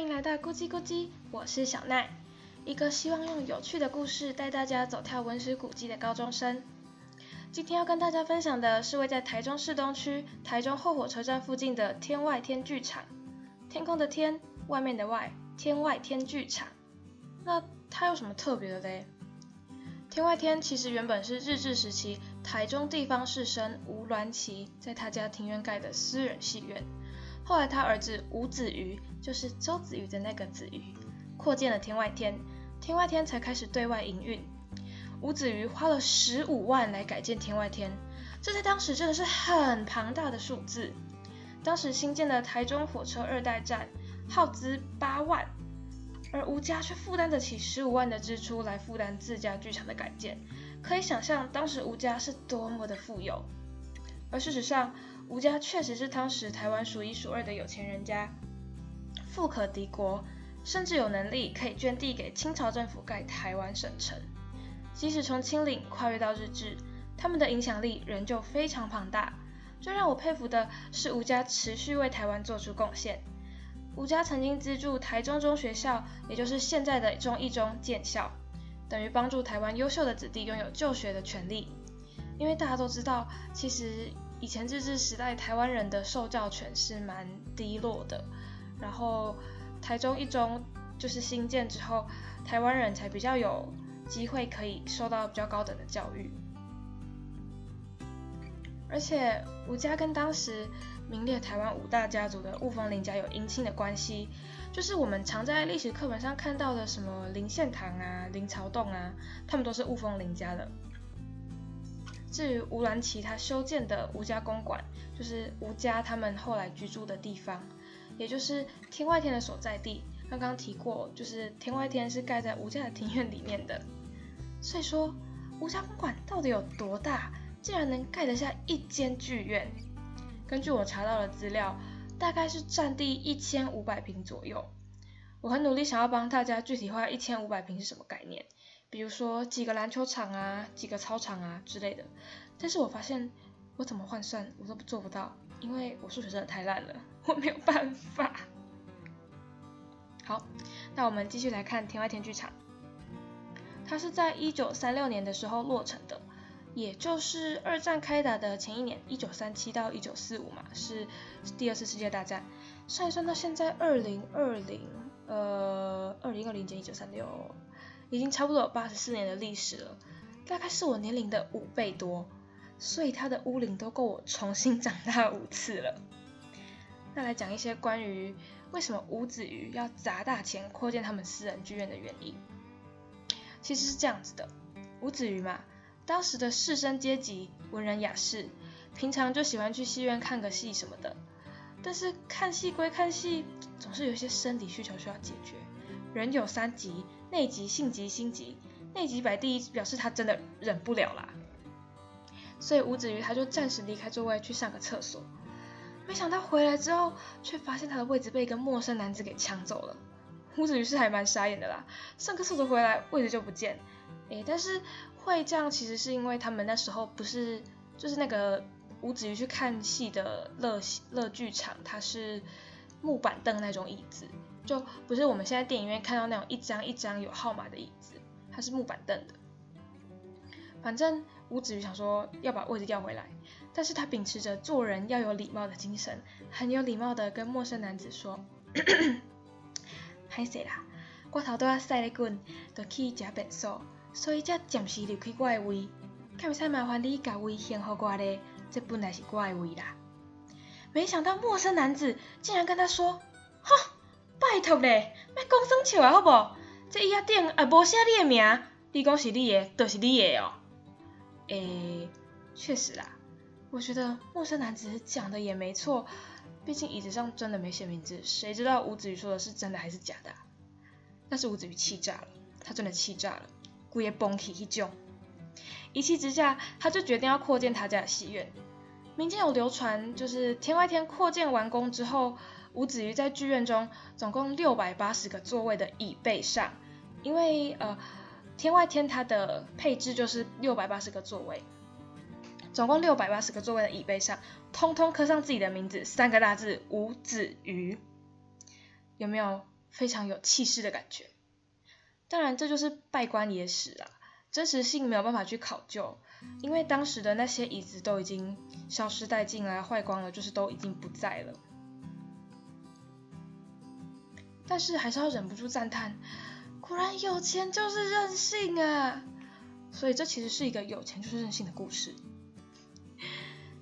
欢迎来到咕叽咕叽，我是小奈，一个希望用有趣的故事带大家走跳文史古迹的高中生。今天要跟大家分享的是位在台中市东区台中后火车站附近的天外天剧场。天空的天，外面的外，天外天剧场。那它有什么特别的嘞？天外天其实原本是日治时期台中地方士绅吴鸾旗在他家庭院盖的私人戏院。后来他儿子吴子瑜，就是周子瑜的那个子瑜，扩建了天外天，天外天才开始对外营运。吴子瑜花了十五万来改建天外天，这在当时真的是很庞大的数字。当时新建的台中火车二代站耗资八万，而吴家却负担得起十五万的支出来负担自家剧场的改建，可以想象当时吴家是多么的富有。而事实上，吴家确实是当时台湾数一数二的有钱人家，富可敌国，甚至有能力可以捐地给清朝政府盖台湾省城。即使从清领跨越到日治，他们的影响力仍旧非常庞大。最让我佩服的是吴家持续为台湾做出贡献。吴家曾经资助台中中学校，也就是现在的中一中建校，等于帮助台湾优秀的子弟拥有就学的权利。因为大家都知道，其实。以前日治时代，台湾人的受教权是蛮低落的。然后台中一中就是新建之后，台湾人才比较有机会可以受到比较高等的教育。而且吴家跟当时名列台湾五大家族的雾峰林家有姻亲的关系，就是我们常在历史课本上看到的什么林献堂啊、林朝栋啊，他们都是雾峰林家的。至于吴兰奇他修建的吴家公馆，就是吴家他们后来居住的地方，也就是天外天的所在地。刚刚提过，就是天外天是盖在吴家的庭院里面的。所以说，吴家公馆到底有多大，竟然能盖得下一间剧院？根据我查到的资料，大概是占地一千五百平左右。我很努力想要帮大家具体化一千五百平是什么概念。比如说几个篮球场啊，几个操场啊之类的，但是我发现我怎么换算我都做不到，因为我数学真的太烂了，我没有办法。好，那我们继续来看天外天剧场，它是在一九三六年的时候落成的，也就是二战开打的前一年，一九三七到一九四五嘛，是第二次世界大战，算一算到现在二零二零，呃，二零二零减一九三六。已经差不多有八十四年的历史了，大概是我年龄的五倍多，所以它的屋龄都够我重新长大五次了。那来讲一些关于为什么吴子瑜要砸大钱扩建他们私人剧院的原因。其实是这样子的，吴子瑜嘛，当时的士绅阶级，文人雅士，平常就喜欢去戏院看个戏什么的。但是看戏归看戏，总是有一些生理需求需要解决。人有三急。内急、性急、心急，内急摆第一，表示他真的忍不了啦。所以吴子瑜他就暂时离开座位去上个厕所，没想到回来之后，却发现他的位置被一个陌生男子给抢走了。吴子瑜是还蛮傻眼的啦，上个厕所回来位置就不见。诶，但是会这样其实是因为他们那时候不是就是那个吴子瑜去看戏的乐乐剧场，它是木板凳那种椅子。就不是我们现在电影院看到那种一张一张有号码的椅子，它是木板凳的。反正吴子瑜想说要把位置要回来，但是他秉持着做人要有礼貌的精神，很有礼貌的跟陌生男子说：“嗨死啦，我头拄仔洗咧滚，就去食便所，所以才暂时离开我的位，可唔使麻烦你甲位先互我咧，这本来是我的位啦。”没想到陌生男子竟然跟他说：“哼！”拜托咧，莫讲生笑啊，好无？这椅仔顶也无写你的名，你讲是你的，就是你的哦。诶，确实啦，我觉得陌生男子讲的也没错，毕竟椅子上真的没写名字，谁知道吴子瑜说的是真的还是假的？但是吴子瑜气炸了，他真的气炸了，故意崩起一种，一气之下，他就决定要扩建他家的戏院。民间有流传，就是天外天扩建完工之后。吴子瑜在剧院中总共六百八十个座位的椅背上，因为呃天外天它的配置就是六百八十个座位，总共六百八十个座位的椅背上，通通刻上自己的名字三个大字吴子瑜，有没有非常有气势的感觉。当然，这就是拜官野史啊，真实性没有办法去考究，因为当时的那些椅子都已经消失殆尽啊，坏光了，就是都已经不在了。但是还是要忍不住赞叹，果然有钱就是任性啊！所以这其实是一个有钱就是任性的故事。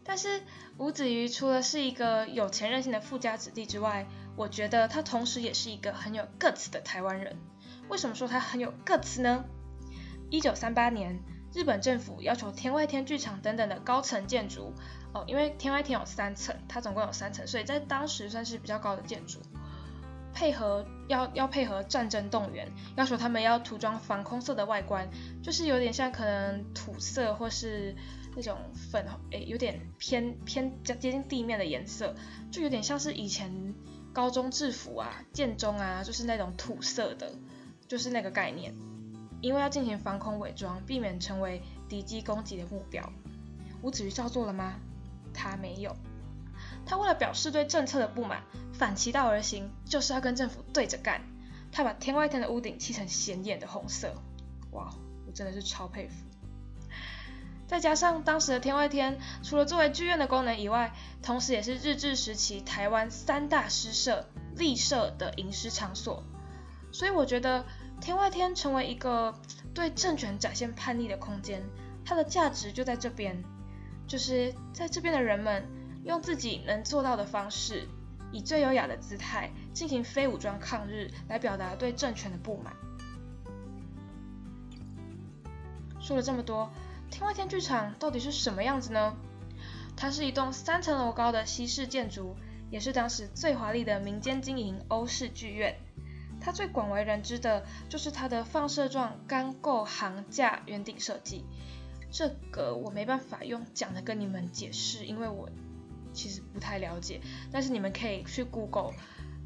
但是吴子瑜除了是一个有钱任性的富家子弟之外，我觉得他同时也是一个很有 guts 的台湾人。为什么说他很有 guts 呢？一九三八年，日本政府要求天外天剧场等等的高层建筑，哦，因为天外天有三层，它总共有三层，所以在当时算是比较高的建筑。配合要要配合战争动员，要求他们要涂装防空色的外观，就是有点像可能土色或是那种粉，诶，有点偏偏接近地面的颜色，就有点像是以前高中制服啊、建中啊，就是那种土色的，就是那个概念。因为要进行防空伪装，避免成为敌机攻击的目标。吴子瑜照做了吗？他没有。他为了表示对政策的不满，反其道而行，就是要跟政府对着干。他把天外天的屋顶漆成显眼的红色，哇，我真的是超佩服。再加上当时的天外天，除了作为剧院的功能以外，同时也是日治时期台湾三大诗社立社的吟诗场所，所以我觉得天外天成为一个对政权展现叛逆的空间，它的价值就在这边，就是在这边的人们。用自己能做到的方式，以最优雅的姿态进行非武装抗日，来表达对政权的不满。说了这么多，天外天剧场到底是什么样子呢？它是一栋三层楼高的西式建筑，也是当时最华丽的民间经营欧式剧院。它最广为人知的就是它的放射状钢构行架圆顶设计。这个我没办法用讲的跟你们解释，因为我。其实不太了解，但是你们可以去 Google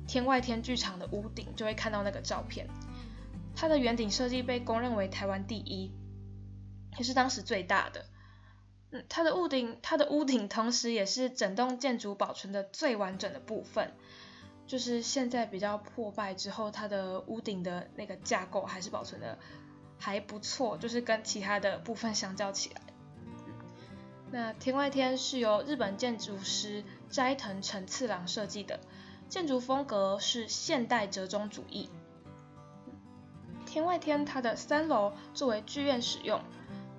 天外天剧场的屋顶，就会看到那个照片。它的圆顶设计被公认为台湾第一，也是当时最大的。嗯，它的屋顶，它的屋顶同时也是整栋建筑保存的最完整的部分。就是现在比较破败之后，它的屋顶的那个架构还是保存的还不错，就是跟其他的部分相较起来。那天外天是由日本建筑师斋藤陈次郎设计的，建筑风格是现代折中主义。天外天它的三楼作为剧院使用，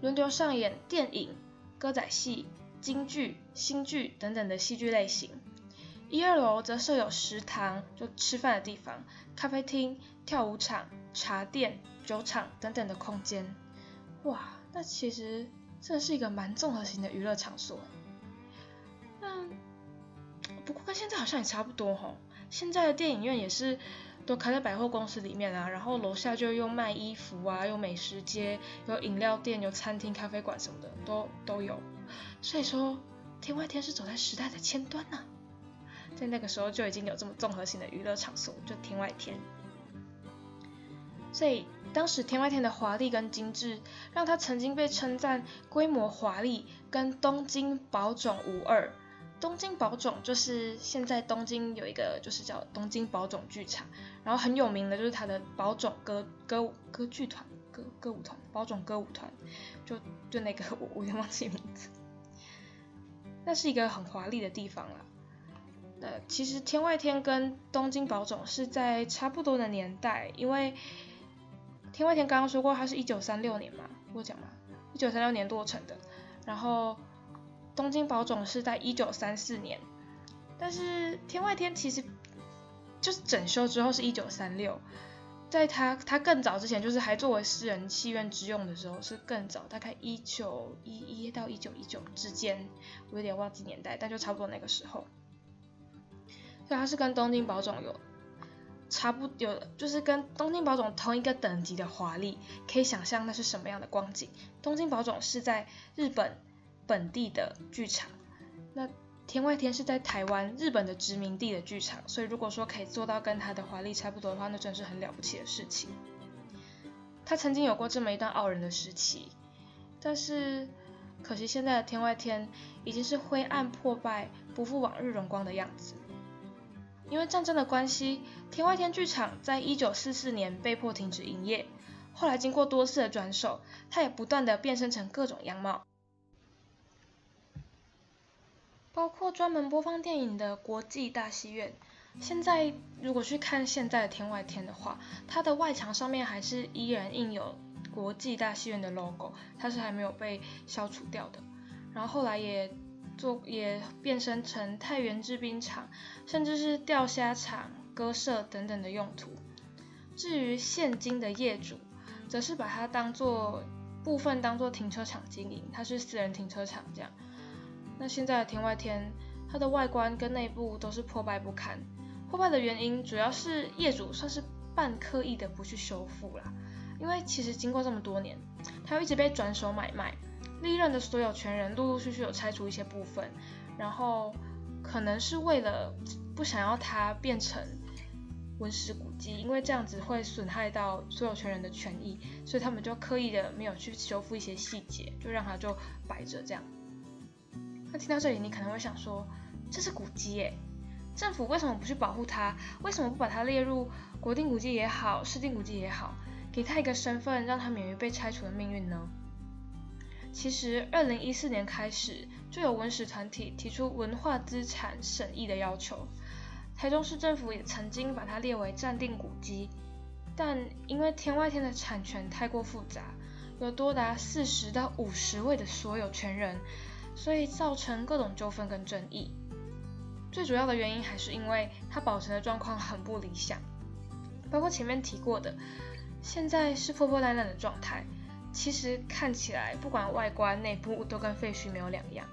轮流上演电影、歌仔戏、京剧、新剧等等的戏剧类型。一二楼则设有食堂，就吃饭的地方、咖啡厅、跳舞场、茶店、酒厂等等的空间。哇，那其实。这是一个蛮综合型的娱乐场所，那不过跟现在好像也差不多吼。现在的电影院也是都开在百货公司里面啊，然后楼下就用卖衣服啊，有美食街，有饮料店，有餐厅、咖啡馆什么的都都有。所以说，天外天是走在时代的前端呐，在那个时候就已经有这么综合性的娱乐场所，就天外天。所以。当时天外天的华丽跟精致，让它曾经被称赞规模华丽，跟东京宝冢无二。东京宝冢就是现在东京有一个就是叫东京宝冢剧场，然后很有名的就是它的宝冢歌歌歌剧团歌歌舞团宝冢歌舞团，就就那个我我有点忘记名字。那是一个很华丽的地方啦。那其实天外天跟东京宝冢是在差不多的年代，因为。天外天刚刚说过，它是一九三六年嘛，我讲嘛，一九三六年落成的。然后东京宝冢是在一九三四年，但是天外天其实就是整修之后是一九三六，在它它更早之前，就是还作为私人戏院之用的时候是更早，大概一九一一到一九一九之间，我有点忘记年代，但就差不多那个时候。所以它是跟东京宝冢有。差不有就是跟东京宝冢同一个等级的华丽，可以想象那是什么样的光景。东京宝冢是在日本本地的剧场，那天外天是在台湾日本的殖民地的剧场，所以如果说可以做到跟它的华丽差不多的话，那真是很了不起的事情。它曾经有过这么一段傲人的时期，但是可惜现在的天外天已经是灰暗破败、不复往日荣光的样子。因为战争的关系，天外天剧场在一九四四年被迫停止营业。后来经过多次的转手，它也不断的变身成各种样貌，包括专门播放电影的国际大戏院。现在如果去看现在的天外天的话，它的外墙上面还是依然印有国际大戏院的 logo，它是还没有被消除掉的。然后后来也做也变身成太原制冰厂，甚至是钓虾场、鸽舍等等的用途。至于现今的业主，则是把它当做部分当做停车场经营，它是私人停车场这样。那现在的天外天，它的外观跟内部都是破败不堪。破败的原因主要是业主算是半刻意的不去修复啦，因为其实经过这么多年，它一直被转手买卖，历任的所有权人陆陆续续有拆除一些部分，然后可能是为了不想要它变成文史古迹，因为这样子会损害到所有权人的权益，所以他们就刻意的没有去修复一些细节，就让它就摆着这样。那听到这里，你可能会想说，这是古迹耶。政府为什么不去保护它？为什么不把它列入国定古迹也好，市定古迹也好，给它一个身份，让它免于被拆除的命运呢？其实，二零一四年开始就有文史团体提出文化资产审议的要求，台中市政府也曾经把它列为暂定古迹，但因为天外天的产权太过复杂，有多达四十到五十位的所有权人，所以造成各种纠纷跟争议。最主要的原因还是因为它保存的状况很不理想，包括前面提过的，现在是破破烂烂的状态，其实看起来不管外观内部都跟废墟没有两样。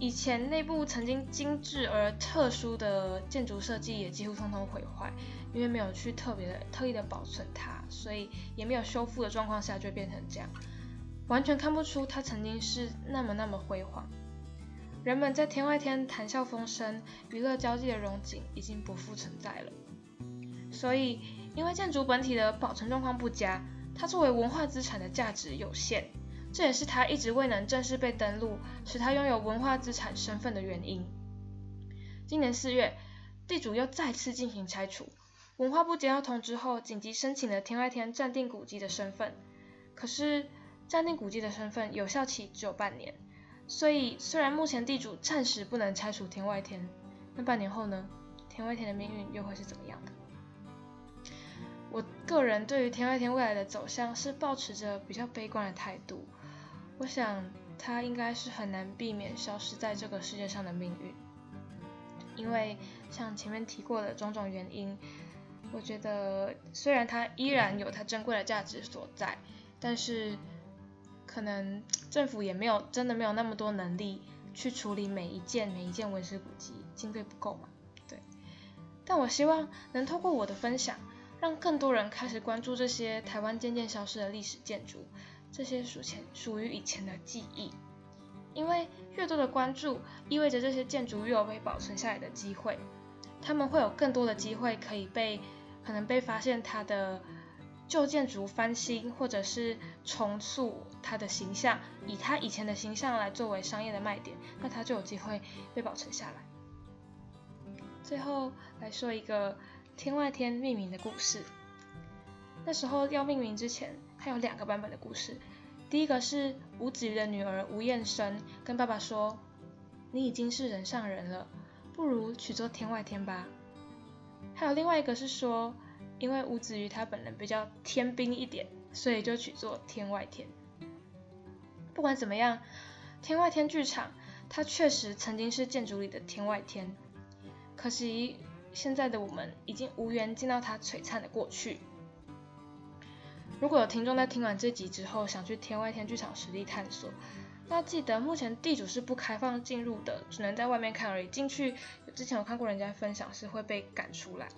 以前内部曾经精致而特殊的建筑设计也几乎通通毁坏，因为没有去特别的特意的保存它，所以也没有修复的状况下就变成这样，完全看不出它曾经是那么那么辉煌。人们在天外天谈笑风生、娱乐交际的荣景已经不复存在了。所以，因为建筑本体的保存状况不佳，它作为文化资产的价值有限，这也是它一直未能正式被登录，使它拥有文化资产身份的原因。今年四月，地主又再次进行拆除，文化部接到通知后，紧急申请了天外天暂定古迹的身份。可是，暂定古迹的身份有效期只有半年。所以，虽然目前地主暂时不能拆除天外天，那半年后呢？天外天的命运又会是怎么样的？我个人对于天外天未来的走向是保持着比较悲观的态度。我想，它应该是很难避免消失在这个世界上的命运，因为像前面提过的种种原因，我觉得虽然它依然有它珍贵的价值所在，但是。可能政府也没有真的没有那么多能力去处理每一件每一件文史古迹，经费不够嘛？对。但我希望能透过我的分享，让更多人开始关注这些台湾渐渐消失的历史建筑，这些属前属于以前的记忆。因为越多的关注，意味着这些建筑越有被保存下来的机会，他们会有更多的机会可以被可能被发现它的。旧建筑翻新，或者是重塑它的形象，以它以前的形象来作为商业的卖点，那它就有机会被保存下来。最后来说一个天外天命名的故事。那时候要命名之前，它有两个版本的故事。第一个是吴子瑜的女儿吴燕生跟爸爸说：“你已经是人上人了，不如取做天外天吧。”还有另外一个是说。因为吴子瑜他本人比较天兵一点，所以就取做天外天。不管怎么样，天外天剧场它确实曾经是建筑里的天外天，可惜现在的我们已经无缘见到它璀璨的过去。如果有听众在听完这集之后想去天外天剧场实地探索，那记得目前地主是不开放进入的，只能在外面看而已。进去之前有看过人家分享是会被赶出来。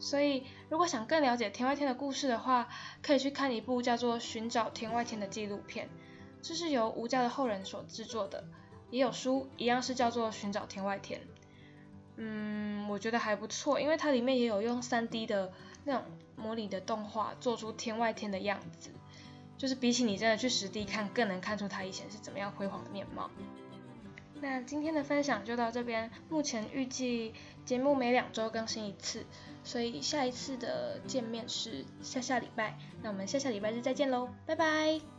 所以，如果想更了解天外天的故事的话，可以去看一部叫做《寻找天外天》的纪录片，这是由吴家的后人所制作的，也有书，一样是叫做《寻找天外天》。嗯，我觉得还不错，因为它里面也有用 3D 的那种模拟的动画做出天外天的样子，就是比起你真的去实地看，更能看出它以前是怎么样辉煌的面貌。那今天的分享就到这边，目前预计节目每两周更新一次，所以下一次的见面是下下礼拜，那我们下下礼拜日再见喽，拜拜。